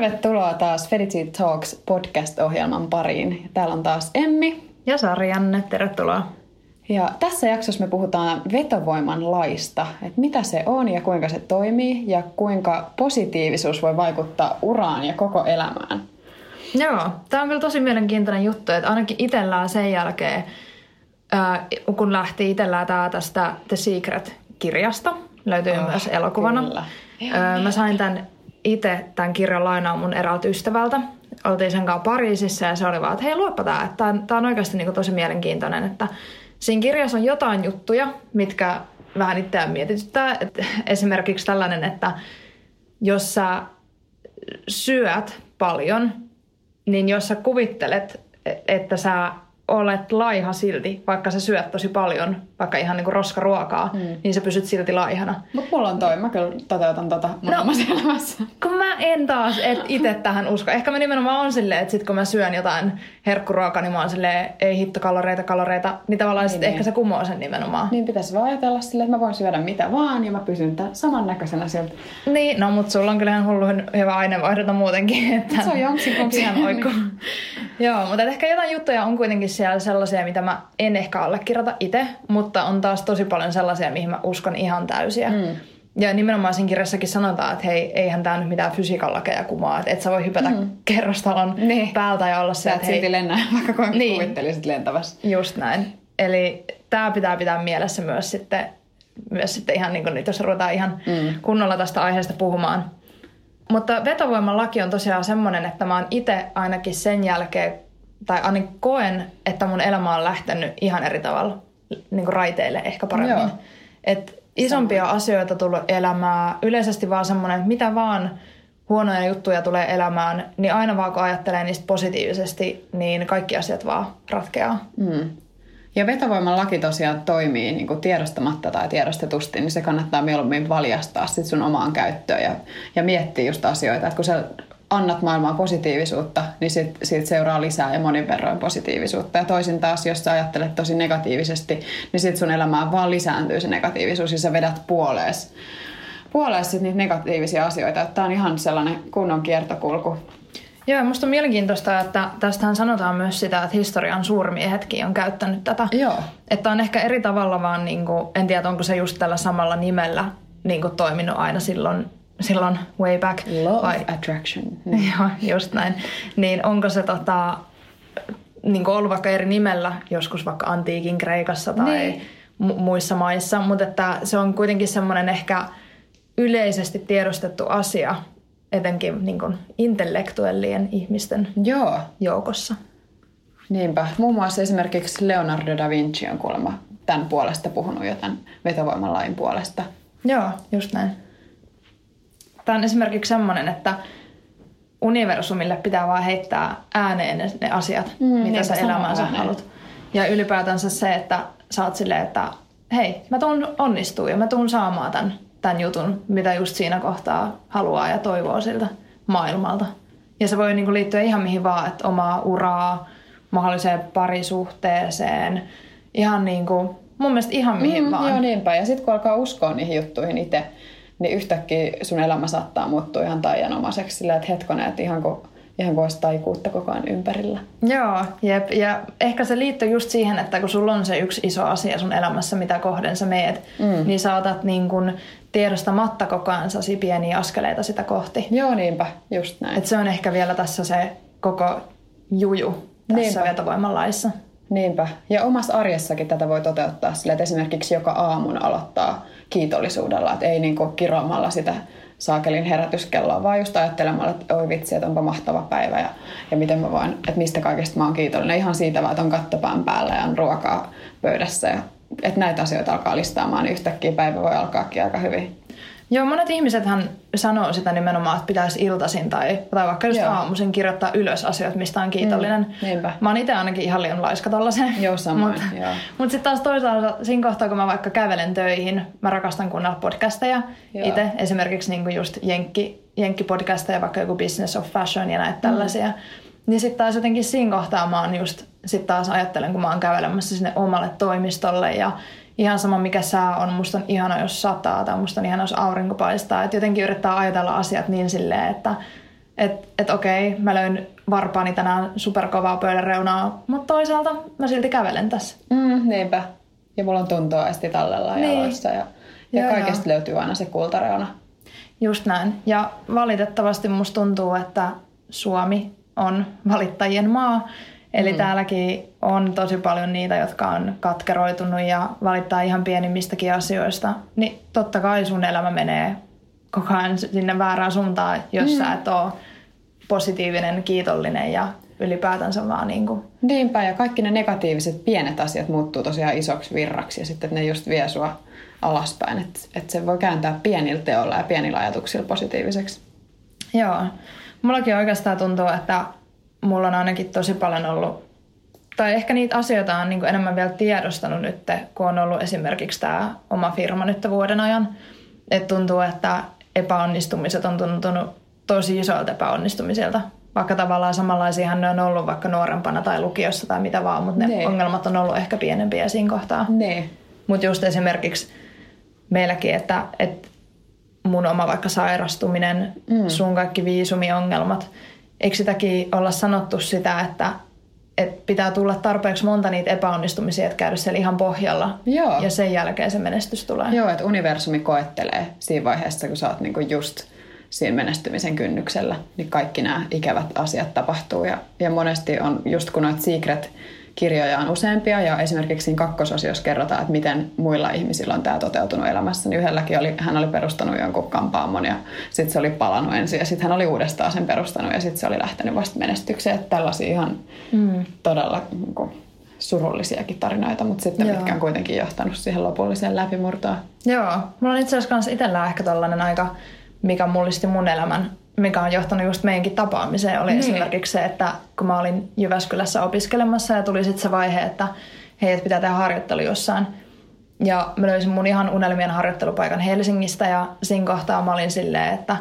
Tervetuloa taas Felici Talks podcast-ohjelman pariin. Täällä on taas Emmi. Ja Sarjanne, tervetuloa. Ja tässä jaksossa me puhutaan vetovoiman laista, että mitä se on ja kuinka se toimii ja kuinka positiivisuus voi vaikuttaa uraan ja koko elämään. Joo, tämä on kyllä tosi mielenkiintoinen juttu, että ainakin itsellään sen jälkeen, kun lähti itsellään tämä tästä The Secret-kirjasta, löytyy oh, myös elokuvana. Kyllä. Mä sain tämän itse tämän kirjan lainaa mun eräältä ystävältä. Oltiin sen kanssa Pariisissa ja se oli vaan, että hei luoppa tämä, että tämä on, oikeasti niin tosi mielenkiintoinen, että siinä kirjassa on jotain juttuja, mitkä vähän itseään mietityttää. Et esimerkiksi tällainen, että jos sä syöt paljon, niin jos sä kuvittelet, että sä olet laiha silti, vaikka sä syöt tosi paljon, vaikka ihan niinku roskaruokaa, mm. niin sä pysyt silti laihana. Mutta mulla on toi, mä kyllä toteutan tota mun no, omassa elämässä. Kun mä en taas et itse tähän usko. Ehkä mä nimenomaan on silleen, että sit kun mä syön jotain herkkuruokaa, niin mä oon silleen, ei hitto kaloreita, kaloreita, niin tavallaan niin, sit niin. ehkä se kumoo sen nimenomaan. Niin pitäisi vaan ajatella silleen, että mä voin syödä mitä vaan ja mä pysyn samannäköisenä sieltä. Niin, no mutta sulla on kyllä ihan hullu hyvä aineenvaihdunta muutenkin. Että se on jonkun ihan oikku. Joo, mutta ehkä jotain juttuja on kuitenkin siellä sellaisia, mitä mä en ehkä allekirjoita itse, mutta on taas tosi paljon sellaisia, mihin mä uskon ihan täysiä. Mm. Ja nimenomaan siinä kirjassakin sanotaan, että hei, eihän tämä nyt mitään fysiikan lakeja kumaa, että et sä voi hypätä mm. kerrostalon niin. päältä ja olla se, että hei... silti lennä, vaikka kuinka niin. kuvittelisit lentävässä. Just näin. Eli tämä pitää pitää mielessä myös sitten, myös sitten ihan niin kuin nyt, jos ruvetaan ihan mm. kunnolla tästä aiheesta puhumaan. Mutta vetovoiman laki on tosiaan semmoinen, että mä oon itse ainakin sen jälkeen, tai ainakin koen, että mun elämä on lähtenyt ihan eri tavalla niin kuin raiteille ehkä paremmin. Joo. Et isompia Sama. asioita tullut elämään, yleisesti vaan semmoinen, että mitä vaan huonoja juttuja tulee elämään, niin aina vaan kun ajattelee niistä positiivisesti, niin kaikki asiat vaan ratkeaa. Mm. Ja vetovoiman laki tosiaan toimii niin kuin tiedostamatta tai tiedostetusti, niin se kannattaa mieluummin valjastaa sit sun omaan käyttöön ja, ja miettiä just asioita. Että kun sä annat maailmaan positiivisuutta, niin sit, siitä seuraa lisää ja monin verroin positiivisuutta. Ja toisin taas, jos sä ajattelet tosi negatiivisesti, niin sit sun elämään vaan lisääntyy se negatiivisuus ja sä vedät puolees, puolees sit niitä negatiivisia asioita. Tämä on ihan sellainen kunnon kiertokulku. Joo, musta on mielenkiintoista, että tästähän sanotaan myös sitä, että historian suurmiehetkin on käyttänyt tätä. Joo. Että on ehkä eri tavalla vaan, niin kuin, en tiedä onko se just tällä samalla nimellä niin kuin toiminut aina silloin silloin way back. Law vai, attraction. Joo, just näin. Niin onko se tota, niin ollut vaikka eri nimellä, joskus vaikka antiikin Kreikassa tai niin. mu- muissa maissa, mutta että se on kuitenkin semmoinen ehkä yleisesti tiedostettu asia, etenkin niin kuin intellektuellien ihmisten Joo. joukossa. Niinpä. Muun muassa esimerkiksi Leonardo da Vinci on kuulemma tämän puolesta puhunut jo tämän vetovoimalain puolesta. Joo, just näin. Tämä on esimerkiksi semmoinen, että universumille pitää vaan heittää ääneen ne, ne asiat, mm, mitä sä elämäänsä haluat. Ja ylipäätänsä se, että sä oot silleen, että hei, mä tuun onnistuu ja mä tuun saamaan tämän, tämän jutun, mitä just siinä kohtaa haluaa ja toivoo siltä maailmalta. Ja se voi niinku liittyä ihan mihin vaan, että omaa uraa, mahdolliseen parisuhteeseen, ihan niinku, mun mielestä ihan mihin mm, vaan. Joo niinpä, ja sitten kun alkaa uskoa niihin juttuihin itse, niin yhtäkkiä sun elämä saattaa muuttua ihan taianomaiseksi sillä, että hetkonen, että ihan kuin, ihan kuin olisi taikuutta koko ajan ympärillä. Joo, jep. Ja ehkä se liittyy just siihen, että kun sulla on se yksi iso asia sun elämässä, mitä kohden sä meet, mm. niin saatat niin kun tiedostamatta koko ajan pieniä askeleita sitä kohti. Joo, niinpä, just näin. Et se on ehkä vielä tässä se koko juju tässä niinpä. vetovoiman laissa. Niinpä. Ja omassa arjessakin tätä voi toteuttaa sillä, että esimerkiksi joka aamun aloittaa kiitollisuudella, että ei niin kiroamalla sitä saakelin herätyskelloa, vaan just ajattelemalla, että oi vitsi, että onpa mahtava päivä ja, ja miten mä voin, että mistä kaikesta mä oon kiitollinen. Ihan siitä vaan, että on kattopään päällä ja on ruokaa pöydässä ja että näitä asioita alkaa listaamaan, niin yhtäkkiä päivä voi alkaakin aika hyvin. Joo, monet ihmisethän sanoo sitä nimenomaan, että pitäisi iltaisin tai, tai vaikka just Joo. aamuisin kirjoittaa ylös asioita, mistä on kiitollinen. Mm, niinpä. Mä oon itse ainakin ihan liian laiska tollasen. Joo, samoin. Mutta mut sitten taas toisaalta siinä kohtaa, kun mä vaikka kävelen töihin, mä rakastan kuunnella podcasteja itse. Esimerkiksi niinku just Jenkki, Jenkki-podcasteja, vaikka joku Business of Fashion ja näitä mm. tällaisia. Niin sitten taas jotenkin siinä kohtaa mä oon just, sit taas ajattelen, kun mä oon kävelemässä sinne omalle toimistolle ja ihan sama mikä sää on, musta on ihana jos sataa tai musta on ihana jos aurinko paistaa. Että jotenkin yrittää ajatella asiat niin silleen, että, Että et okei, mä löin varpaani tänään superkovaa pöydän reunaa, mutta toisaalta mä silti kävelen tässä. Mm, niinpä. Ja mulla on tuntoa esti tallella niin. jaloissa ja, ja joo, kaikesta joo. löytyy aina se kultareuna. Just näin. Ja valitettavasti musta tuntuu, että Suomi on valittajien maa. Eli mm. täälläkin on tosi paljon niitä, jotka on katkeroitunut ja valittaa ihan pienimmistäkin asioista. Niin totta kai sun elämä menee koko ajan sinne väärään suuntaan, jos mm. sä et ole positiivinen, kiitollinen ja ylipäätänsä vaan niin kuin. Niinpä, ja kaikki ne negatiiviset pienet asiat muuttuu tosiaan isoksi virraksi ja sitten ne just vie sua alaspäin. Että et se voi kääntää pienillä teolla ja pienillä ajatuksilla positiiviseksi. Joo. Mullakin oikeastaan tuntuu, että mulla on ainakin tosi paljon ollut, tai ehkä niitä asioita on niin enemmän vielä tiedostanut nyt, kun on ollut esimerkiksi tämä oma firma nyt vuoden ajan. Että tuntuu, että epäonnistumiset on tuntunut tosi isoilta epäonnistumisilta. Vaikka tavallaan samanlaisiahan ne on ollut vaikka nuorempana tai lukiossa tai mitä vaan, mutta ne ne. ongelmat on ollut ehkä pienempiä siinä kohtaa. Mutta just esimerkiksi meilläkin, että, että mun oma vaikka sairastuminen, mm. sun kaikki viisumiongelmat, eikö sitäkin olla sanottu sitä, että, että pitää tulla tarpeeksi monta niitä epäonnistumisia, että käydä siellä ihan pohjalla. Joo. Ja sen jälkeen se menestys tulee. Joo, että universumi koettelee siinä vaiheessa, kun sä oot niinku just siinä menestymisen kynnyksellä, niin kaikki nämä ikävät asiat tapahtuu. Ja, ja monesti on just kun noita secret kirjoja on useampia ja esimerkiksi siinä kakkososiossa kerrotaan, että miten muilla ihmisillä on tämä toteutunut elämässä. Niin yhdelläkin oli, hän oli perustanut jonkun kampaamon ja sitten se oli palannut ensin ja sitten hän oli uudestaan sen perustanut ja sitten se oli lähtenyt vasta menestykseen. Että tällaisia ihan mm. todella niin kuin, surullisiakin tarinoita, mutta sitten Joo. mitkä on kuitenkin johtanut siihen lopulliseen läpimurtoon. Joo, mulla on itse asiassa itsellään ehkä tällainen aika, mikä mullisti mun elämän mikä on johtanut just meidänkin tapaamiseen, oli niin. esimerkiksi se, että kun mä olin Jyväskylässä opiskelemassa ja tuli sitten se vaihe, että hei, että pitää tehdä harjoittelu jossain. Ja mä löysin mun ihan unelmien harjoittelupaikan Helsingistä ja siinä kohtaa mä olin silleen, että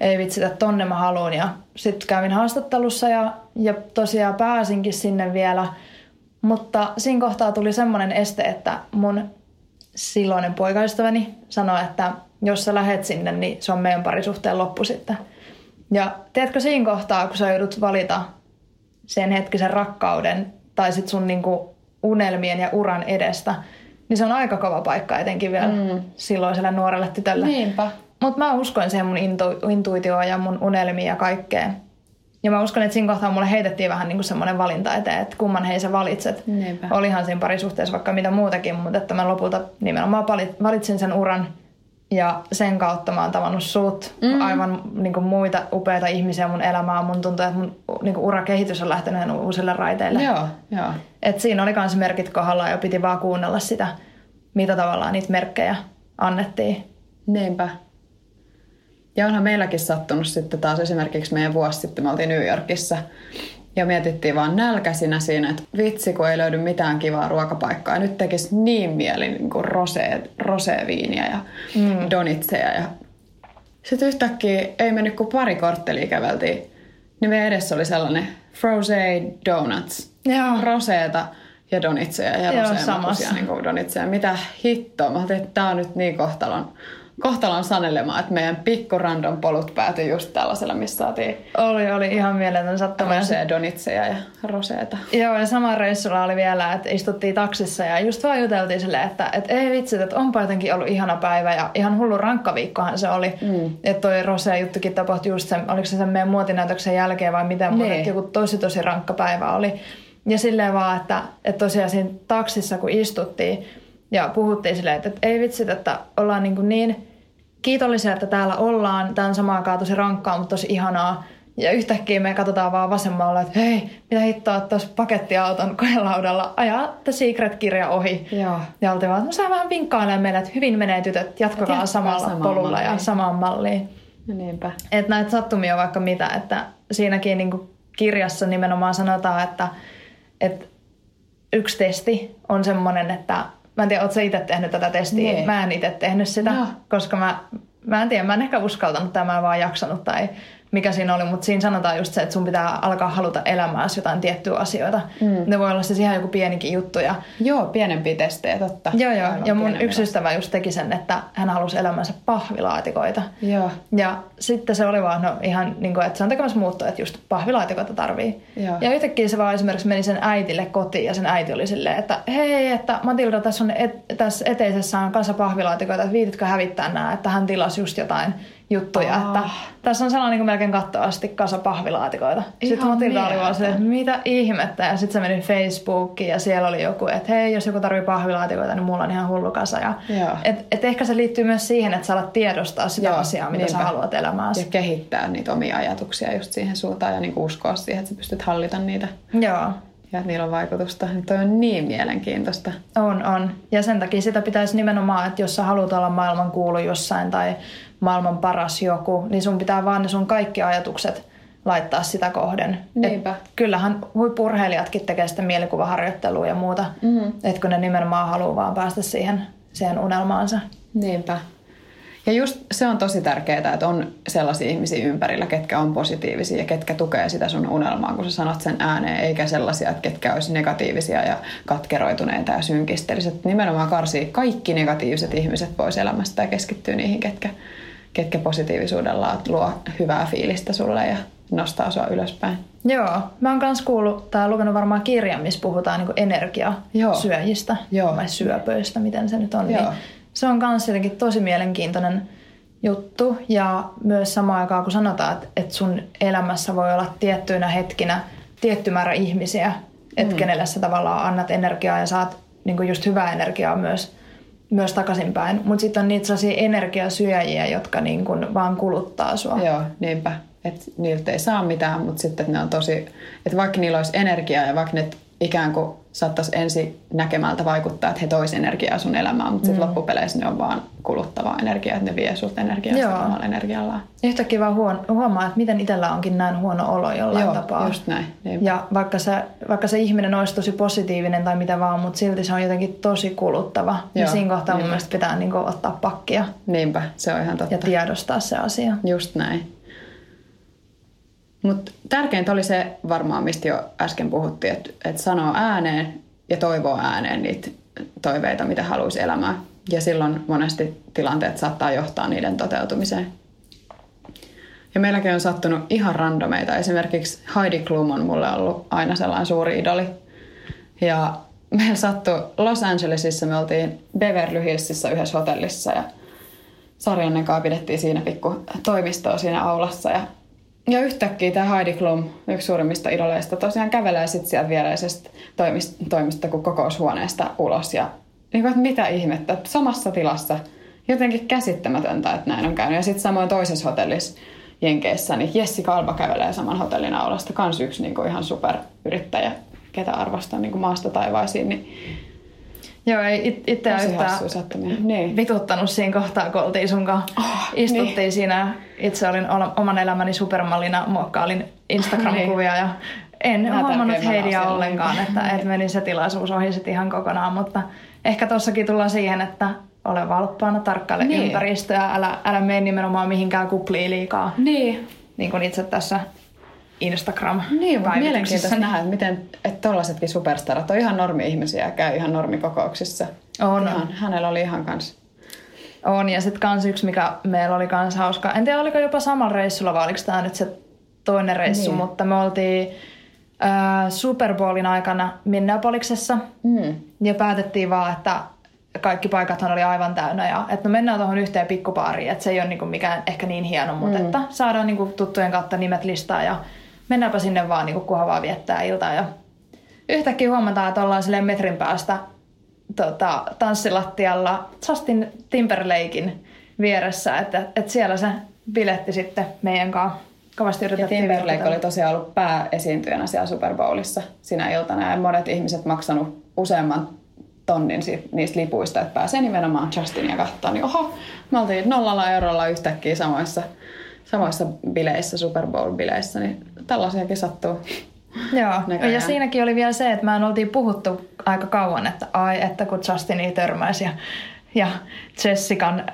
ei vitsi, että tonne mä haluun. Ja sitten kävin haastattelussa ja, ja tosiaan pääsinkin sinne vielä. Mutta siinä kohtaa tuli semmoinen este, että mun silloinen poikaystäväni sanoi, että jos sä lähet sinne, niin se on meidän parisuhteen loppu sitten. Ja teetkö siinä kohtaa, kun sä joudut valita sen hetkisen rakkauden tai sit sun niinku unelmien ja uran edestä, niin se on aika kova paikka etenkin vielä mm. silloiselle nuorelle tytölle. Niinpä. Mutta mä uskoin siihen mun intu- intuitioon ja mun unelmiin ja kaikkeen. Ja mä uskon, että siinä kohtaa mulle heitettiin vähän niin semmoinen valinta eteen, että kumman hei sä valitset. Niinpä. Olihan siinä parisuhteessa vaikka mitä muutakin, mutta että mä lopulta nimenomaan valitsin sen uran – ja sen kautta mä oon tavannut sut, mm. aivan niin kuin muita upeita ihmisiä mun elämään. Mun tuntuu, että mun niin kuin urakehitys on lähtenyt uusille raiteille. Joo, joo. Et siinä oli myös merkit kohdalla ja piti vaan kuunnella sitä, mitä tavallaan niitä merkkejä annettiin. Niinpä. Ja onhan meilläkin sattunut sitten taas esimerkiksi meidän vuosi sitten, me oltiin New Yorkissa – ja mietittiin vaan nälkäisinä siinä, että vitsi kun ei löydy mitään kivaa ruokapaikkaa. Nyt tekisi niin mieli niin kuin rosee, roseviiniä ja mm. donitseja. Ja... Sitten yhtäkkiä ei mennyt kuin pari korttelia käveltiin. Niin meidän edessä oli sellainen Frosé Donuts. Joo. Roseeta ja donitseja ja rosea niin donitseja. Mitä hittoa. Mä ajattelin, että tämä on nyt niin kohtalon kohtalon sanelemaan, että meidän pikku random polut päätyi just tällaisella, missä saatiin... Oli, oli ihan mieletön sattuma. Rosea donitseja ja roseeta. Joo, ja sama reissulla oli vielä, että istuttiin taksissa ja just vaan juteltiin silleen, että, että ei vitsi, että onpa jotenkin ollut ihana päivä ja ihan hullu rankka viikkohan se oli. Mm. Että toi rosea juttukin tapahtui just sen, oliko se sen meidän muotinäytöksen jälkeen vai miten, mutta niin. joku tosi tosi rankka päivä oli. Ja silleen vaan, että, että tosiaan siinä taksissa kun istuttiin ja puhuttiin silleen, että, että ei vitsi, että ollaan niin, kuin niin kiitollisia, että täällä ollaan. Tämä on samaan aikaan tosi rankkaa, mutta tosi ihanaa. Ja yhtäkkiä me katsotaan vaan vasemmalla, että hei, mitä hittoa, että tuossa pakettiauton koelaudalla ajaa The Secret-kirja ohi. Joo. Ja oltiin vaan, että no sä vähän vinkkailee meille, että hyvin menee tytöt, jatkakaa samalla polulla malliin. ja samaan malliin. Ja niinpä. Että näitä sattumia vaikka mitä, että siinäkin niin kirjassa nimenomaan sanotaan, että, että yksi testi on semmoinen, että Mä en tiedä, ootko itse tehnyt tätä testiä? Nee. Mä en itse tehnyt sitä, no. koska mä, mä en tiedä, mä en ehkä uskaltanut tai mä en vaan jaksanut tai mikä siinä oli, mutta siinä sanotaan just se, että sun pitää alkaa haluta elämääsi jotain tiettyä asioita. Mm. Ne voi olla siis ihan joku pienikin juttu. Ja... Joo, pienempiä testejä, totta. Joo, joo. Ja mun yksi ystävä just teki sen, että hän halusi elämänsä pahvilaatikoita. Joo. Ja sitten se oli vaan, no ihan niin kuin, että se on tekemässä muuttoa, että just pahvilaatikoita tarvii. Joo. Ja yhtäkkiä se vaan esimerkiksi meni sen äitille kotiin ja sen äiti oli silleen, että hei, että Matilda, tässä, on et, tässä eteisessä on kanssa pahvilaatikoita, että viititkö hävittää nämä, että hän tilasi just jotain juttuja. Oh. Että tässä on sellainen niin melkein kattoa asti kasa pahvilaatikoita. Ihan sitten Matilda oli vaan se, että mitä ihmettä. Ja sitten se meni Facebookiin ja siellä oli joku, että hei, jos joku tarvii pahvilaatikoita, niin mulla on ihan hullu kasa. Ja et, et ehkä se liittyy myös siihen, että sä alat tiedostaa sitä Joo, asiaa, mitä niinpä. sä haluat elämääsi. Ja kehittää niitä omia ajatuksia just siihen suuntaan ja niin uskoa siihen, että sä pystyt hallita niitä. Joo ja että niillä on vaikutusta. Niin toi on niin mielenkiintoista. On, on. Ja sen takia sitä pitäisi nimenomaan, että jos sä haluat olla maailman kuulu jossain tai maailman paras joku, niin sun pitää vaan ne sun kaikki ajatukset laittaa sitä kohden. Niinpä. Et kyllähän huippurheilijatkin tekee sitä mielikuvaharjoittelua ja muuta, mm-hmm. että kun ne nimenomaan haluaa vaan päästä siihen, siihen unelmaansa. Niinpä. Ja just se on tosi tärkeää, että on sellaisia ihmisiä ympärillä, ketkä on positiivisia ja ketkä tukee sitä sun unelmaa, kun sä sanot sen ääneen, eikä sellaisia, että ketkä olisi negatiivisia ja katkeroituneita ja synkisteliset. Nimenomaan karsii kaikki negatiiviset ihmiset pois elämästä ja keskittyy niihin, ketkä, ketkä positiivisuudella luo hyvää fiilistä sulle ja nostaa sua ylöspäin. Joo, mä oon myös kuullut tai lukenut varmaan kirjan, missä puhutaan niin energiasyöjistä Joo. vai syöpöistä, miten se nyt on. Joo. Niin se on myös jotenkin tosi mielenkiintoinen juttu ja myös samaan aikaan kun sanotaan, että, että sun elämässä voi olla tiettyinä hetkinä tietty määrä ihmisiä, että mm. kenelle sä tavallaan annat energiaa ja saat niin just hyvää energiaa myös, myös takaisinpäin. Mutta sitten on niitä sellaisia energiasyöjiä, jotka niin kuin vaan kuluttaa sua. Joo, niinpä. Että niiltä ei saa mitään, mutta sitten ne on tosi, että vaikka niillä olisi energiaa ja vaikka ne ikään kuin saattaisi ensi näkemältä vaikuttaa, että he tois energiaa sun elämään, mutta sitten mm. loppupeleissä ne on vaan kuluttavaa energiaa, että ne vie sulta energiaa Joo. omalla energiallaan. Yhtäkkiä vaan huon, huomaa, että miten itsellä onkin näin huono olo jollain Joo, tapaa. just näin. Niin. Ja vaikka se, vaikka se ihminen olisi tosi positiivinen tai mitä vaan, mutta silti se on jotenkin tosi kuluttava. Joo, ja siinä kohtaa mun mielestä pitää niinku ottaa pakkia. Niinpä, se on ihan totta. Ja tiedostaa se asia. Just näin. Mutta tärkeintä oli se varmaan, mistä jo äsken puhuttiin, että, että sanoo ääneen ja toivoo ääneen niitä toiveita, mitä haluaisi elämään. Ja silloin monesti tilanteet saattaa johtaa niiden toteutumiseen. Ja meilläkin on sattunut ihan randomeita. Esimerkiksi Heidi Klum on mulle ollut aina sellainen suuri idoli. Ja meillä sattui Los Angelesissa, me oltiin Beverly Hillsissä yhdessä hotellissa ja Sarjannen kanssa pidettiin siinä pikku toimistoa siinä aulassa ja ja yhtäkkiä tämä Heidi Klum, yksi suurimmista idoleista, tosiaan kävelee sitten sieltä viereisestä toimista, kuin kokoushuoneesta ulos. Ja niin kuin, että mitä ihmettä, että samassa tilassa jotenkin käsittämätöntä, että näin on käynyt. Ja sitten samoin toisessa hotellissa Jenkeissä, niin Jessi Kalba kävelee saman hotellin aulasta. Kans yksi niin kuin ihan superyrittäjä, ketä arvostan niin kuin maasta taivaisiin. Niin Joo, ei it, itseä yhtään niin. vituttanut siinä kohtaa, kun oltiin sun kanssa. Oh, Istuttiin niin. siinä, itse olin oman elämäni supermallina, muokkailin Instagram-kuvia ja en Mä huomannut Heidiä ollenkaan, että, että meni se tilaisuus ohi sitten ihan kokonaan, mutta ehkä tossakin tullaan siihen, että ole valppaana, tarkkaile niin. ympäristöä, älä, älä mene nimenomaan mihinkään kupliin liikaa. Niin. Niin kuin itse tässä Instagram. Niin, mutta mielenkiintoista nähdä, että miten että tollasetkin superstarat on ihan normi-ihmisiä ja käy ihan normikokouksissa. On. Ihan, hänellä oli ihan kans. On, ja sitten kans yksi, mikä meillä oli kans hauska. En tiedä, oliko jopa samalla reissulla vai oliko tämä nyt se toinen reissu, niin. mutta me oltiin äh, Super Bowlin aikana Minneapoliksessa. Mm. Ja päätettiin vaan, että kaikki paikathan oli aivan täynnä ja että no mennään tuohon yhteen pikkupaariin, että se ei ole niinku mikään ehkä niin hieno, mutta mm. että saadaan niinku tuttujen kautta nimet listaa ja mennäänpä sinne vaan niin kunhan vaan viettää iltaa. Ja yhtäkkiä huomataan, että ollaan silleen metrin päästä tota, tanssilattialla Justin Timberlakein vieressä, että, että siellä se biletti sitten meidän kanssa kovasti yritettiin. Ja Timberlake oli tosiaan ollut pääesiintyjänä siellä Super Bowlissa sinä iltana ja monet ihmiset maksanut useamman tonnin niistä lipuista, että pääsee nimenomaan Justinia katsoa. Niin oho, me oltiin nollalla eurolla yhtäkkiä samoissa samoissa bileissä, Super Bowl-bileissä, niin tällaisiakin sattuu. Joo, näköjään. ja siinäkin oli vielä se, että mä en oltiin puhuttu aika kauan, että ai, että kun Justini törmäisi ja ja Jessican,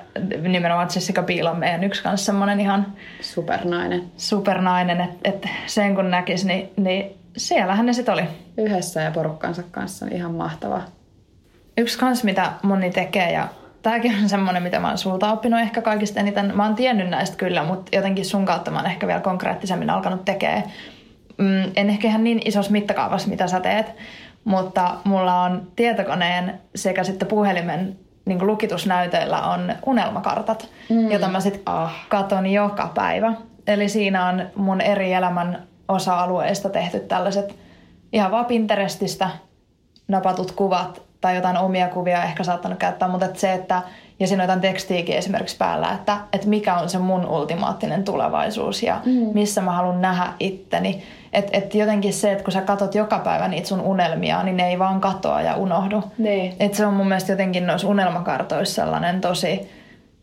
nimenomaan Jessica Biel on meidän yksi kanssa semmoinen ihan Supernainen. supernainen, että et sen kun näkisi, niin, niin siellähän ne sitten oli. Yhdessä ja porukkansa kanssa ihan mahtavaa. Yksi kans, mitä moni tekee ja tämäkin on semmoinen, mitä mä oon sulta oppinut ehkä kaikista eniten. Mä oon tiennyt näistä kyllä, mutta jotenkin sun kautta mä oon ehkä vielä konkreettisemmin alkanut tekee. Mm, en ehkä ihan niin isossa mittakaavassa, mitä sä teet, mutta mulla on tietokoneen sekä sitten puhelimen niin lukitusnäytöillä on unelmakartat, mm. jota mä sitten Ah. katon joka päivä. Eli siinä on mun eri elämän osa-alueista tehty tällaiset ihan vaan Pinterestistä napatut kuvat tai jotain omia kuvia ehkä saattanut käyttää, mutta et se, että ja siinä on jotain tekstiäkin esimerkiksi päällä, että, että mikä on se mun ultimaattinen tulevaisuus ja mm. missä mä haluan nähdä itteni. Että et jotenkin se, että kun sä katot joka päivä niitä sun unelmia, niin ne ei vaan katoa ja unohdu. Niin. Et se on mun mielestä jotenkin noissa unelmakartoissa sellainen tosi,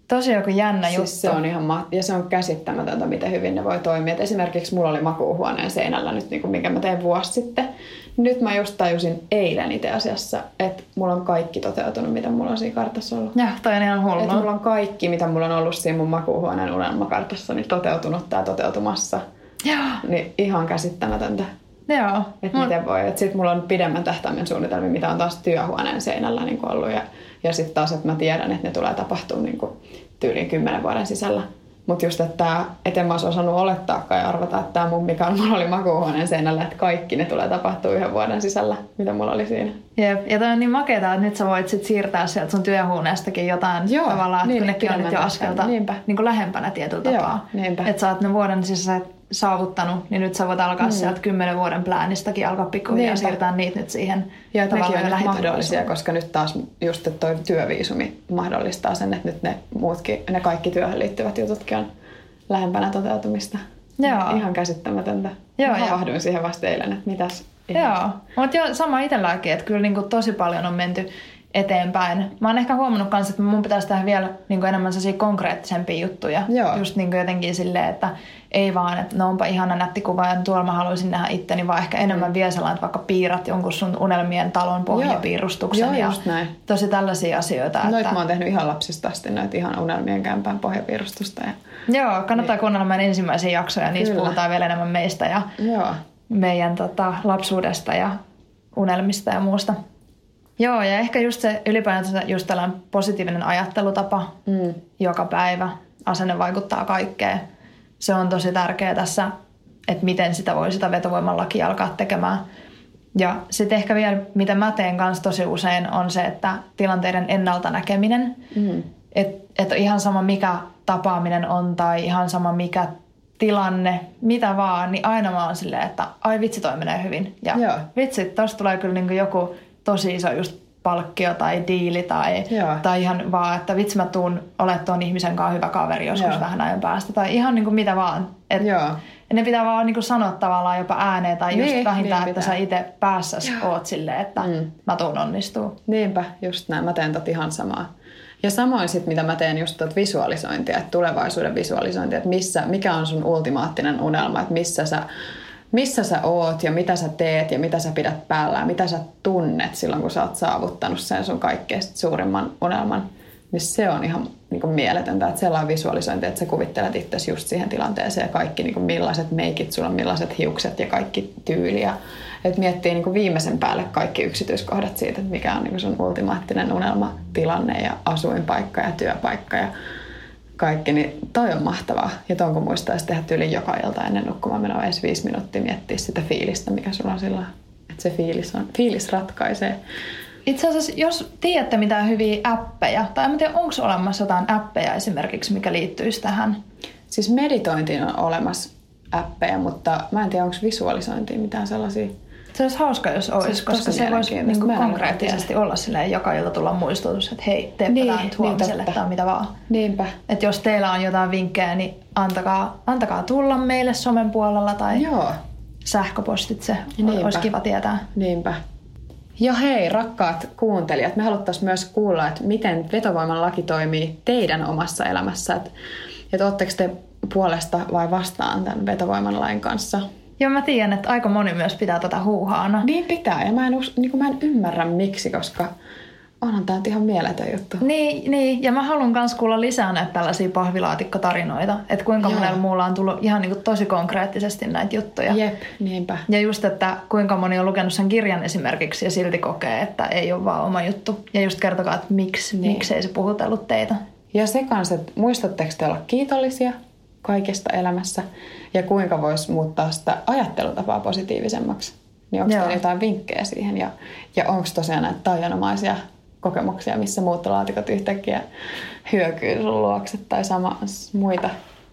tosi joku jännä juttu. Siis se on ihan ma- ja se on käsittämätöntä, miten hyvin ne voi toimia. Et esimerkiksi mulla oli makuuhuoneen seinällä nyt, niin kuin minkä mä tein vuosi sitten. Nyt mä just tajusin eilen itse asiassa, että mulla on kaikki toteutunut, mitä mulla on siinä kartassa ollut. Ja, toi on ihan hullua. mulla on kaikki, mitä mulla on ollut siinä mun makuuhuoneen unelmakartassa, niin toteutunut tai toteutumassa. Joo, Niin ihan käsittämätöntä. Joo. Että miten voi. Että sit mulla on pidemmän tähtäimen suunnitelmia, mitä on taas työhuoneen seinällä niin ollut. Ja, ja sitten taas, että mä tiedän, että ne tulee tapahtua niin kuin tyyliin kymmenen vuoden sisällä. Mutta just, että et en mä olisi osannut olettaakaan ja arvata, että tämä mun, mikä on, mulla oli makuuhuoneen seinällä, että kaikki ne tulee tapahtua yhden vuoden sisällä, mitä mulla oli siinä. Jep, ja toi on niin makeeta, että nyt sä voit sit siirtää sieltä sun työhuoneestakin jotain Joo, tavallaan, että niin, kun nekin on nyt jo askelta niin kuin lähempänä tietyllä Joo, tapaa. Että sä oot ne vuoden sisällä saavuttanut, niin nyt sä voit alkaa mm. sieltä kymmenen vuoden pläänistäkin alkaa pikkuhiljaa Niinpä. siirtää niitä nyt siihen Ja tavallaan on nyt mahdollisia, koska nyt taas just toi työviisumi mahdollistaa sen, että nyt ne muutkin, ne kaikki työhön liittyvät jututkin on lähempänä toteutumista. Joo. Ihan käsittämätöntä. Joo, Mä ja- havahduin siihen vasta eilen, että mitäs. Joo, mutta jo sama itselläkin, että kyllä niinku tosi paljon on menty eteenpäin. Mä oon ehkä huomannut kanssa, että mun pitäisi tehdä vielä niinku enemmän sellaisia konkreettisempia juttuja. Joo. Just niinku jotenkin silleen, että ei vaan, että no onpa ihana nätti kuva ja tuolla mä haluaisin nähdä itteni, vaan ehkä enemmän mm. vielä sellainen, että vaikka piirrat jonkun sun unelmien talon pohjapiirustuksen Joo, ja just näin. tosi tällaisia asioita. Noit että... mä oon tehnyt ihan lapsista asti, noita ihan unelmien kämpään pohjapiirustusta. Ja... Joo, kannattaa kuunnella meidän ensimmäisiä jaksoja, niissä Kyllä. puhutaan vielä enemmän meistä ja Joo. meidän tota, lapsuudesta ja unelmista ja muusta. Joo, ja ehkä just se ylipäänsä just tällainen positiivinen ajattelutapa Mm. joka päivä. Asenne vaikuttaa kaikkeen. Se on tosi tärkeää tässä, että miten sitä voi sitä vetovoiman lakia alkaa tekemään. Ja sitten ehkä vielä, mitä mä teen kanssa tosi usein, on se, että tilanteiden ennalta näkeminen. Mm. Että et ihan sama mikä tapaaminen on tai ihan sama mikä tilanne, mitä vaan, niin aina mä oon silleen, että ai vitsi toi menee hyvin. Ja Joo. vitsi, tosta tulee kyllä niinku joku tosi iso just palkkio tai diili tai, Joo. tai ihan vaan, että vitsi mä tuun olemaan tuon ihmisen kanssa hyvä kaveri joskus Joo. vähän ajan päästä. Tai ihan niinku mitä vaan. Et Joo. ne pitää vaan niinku sanoa tavallaan jopa ääneen tai just Niin, vähintään, niin että pitää. sä itse päässäs oot silleen, että Mm. mä tuun onnistuu. Niinpä, just näin. Mä teen tot ihan samaa. Ja samoin sitten, mitä mä teen just tot visualisointia, että tulevaisuuden visualisointia, että missä, mikä on sun ultimaattinen unelma, että missä sä, missä sä oot ja mitä sä teet ja mitä sä pidät päällä ja mitä sä tunnet silloin, kun sä oot saavuttanut sen sun kaikkein suurimman unelman. Niin se on ihan niin kuin mieletöntä, että sellainen visualisointi, että sä kuvittelet itse just siihen tilanteeseen ja kaikki niin kuin millaiset meikit sulla millaiset hiukset ja kaikki tyyli. Ja, että miettii niin kuin viimeisen päälle kaikki yksityiskohdat siitä, että mikä on niin kuin sun ultimaattinen unelmatilanne ja asuinpaikka ja työpaikka ja kaikki, niin toi on mahtavaa. Ja ton kun muistaisi tehdä tyyli joka ilta ennen nukkumaan menoa edes viisi minuuttia miettiä sitä fiilistä, mikä sulla on silloin. Että se fiilis, on, fiilis ratkaisee. Itse asiassa, jos tiedätte mitään hyviä appeja, tai en tiedä, onko olemassa jotain appeja esimerkiksi, mikä liittyisi tähän. Siis meditointiin on olemassa appeja, mutta mä en tiedä, onko visualisointiin mitään sellaisia. Se olisi hauska, jos olisi, olisi koska tosi se voisi Mä en konkreettisesti olla silleen, joka ilta tulla muistutus, että hei, teepä Niin, tämä nyt niin huomiselle totta. tai mitä vaan. Niinpä. Että jos teillä on jotain vinkkejä, niin antakaa, antakaa tulla meille somen puolella tai Joo, sähköpostitse. Niinpä. Olisi kiva tietää. niinpä. Ja hei, rakkaat kuuntelijat, me haluttaisiin myös kuulla, että miten vetovoiman laki toimii teidän omassa elämässä. Että et ootteko te puolesta vai vastaan tämän vetovoiman lain kanssa? Joo, mä tiedän, että aika moni myös pitää tätä huuhaana. Niin pitää, ja mä en, us, niin mä en ymmärrä miksi, koska onhan tämä ihan mieletön juttu. Niin, niin, ja mä haluan myös kuulla lisää näitä tällaisia pahvilaatikkotarinoita. Että kuinka Joo. monella muulla on tullut ihan niin kuin tosi konkreettisesti näitä juttuja. Jep, niinpä. Ja just, että kuinka moni on lukenut sen kirjan esimerkiksi ja silti kokee, että ei ole vaan oma juttu. Ja just kertokaa, että miksi, niin. miksi ei se puhutellut teitä. Ja se kanssa, että muistatteko te olla kiitollisia kaikesta elämässä ja kuinka voisi muuttaa sitä ajattelutapaa positiivisemmaksi. Niin onko teillä jotain vinkkejä siihen ja, ja onko tosiaan näitä taianomaisia kokemuksia, missä muuttolaatikot yhtäkkiä hyökyy sun luokse tai sama, muita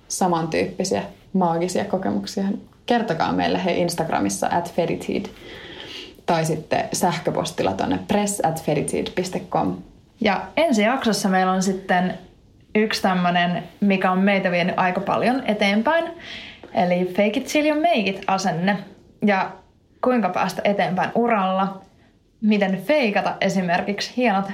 samantyyppisiä maagisia kokemuksia. Kertokaa meille he Instagramissa at Feditid tai sitten sähköpostilla tuonne press at. Ja ensi jaksossa meillä on sitten yksi tämmöinen, mikä on meitä vienyt aika paljon eteenpäin. Eli fake it till you make it asenne. Ja kuinka päästä eteenpäin uralla. Miten feikata esimerkiksi hienot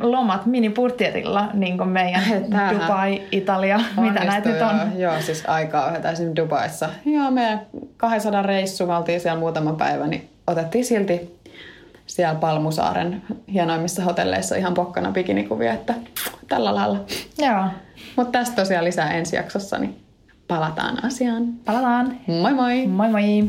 lomat minipurttietilla, niin kuin meidän Tähän. Dubai, Italia, mitä näitä nyt on. Joo, siis aikaa ohjata esimerkiksi Dubaissa. Joo, meidän 200 reissu, me oltiin siellä muutama päivä, niin otettiin silti siellä Palmusaaren hienoimmissa hotelleissa ihan pokkana bikinikuvia, että tällä lailla. Joo. Mutta tästä tosiaan lisää ensi jaksossa, niin palataan asiaan. Palataan. Moi moi! Moi moi!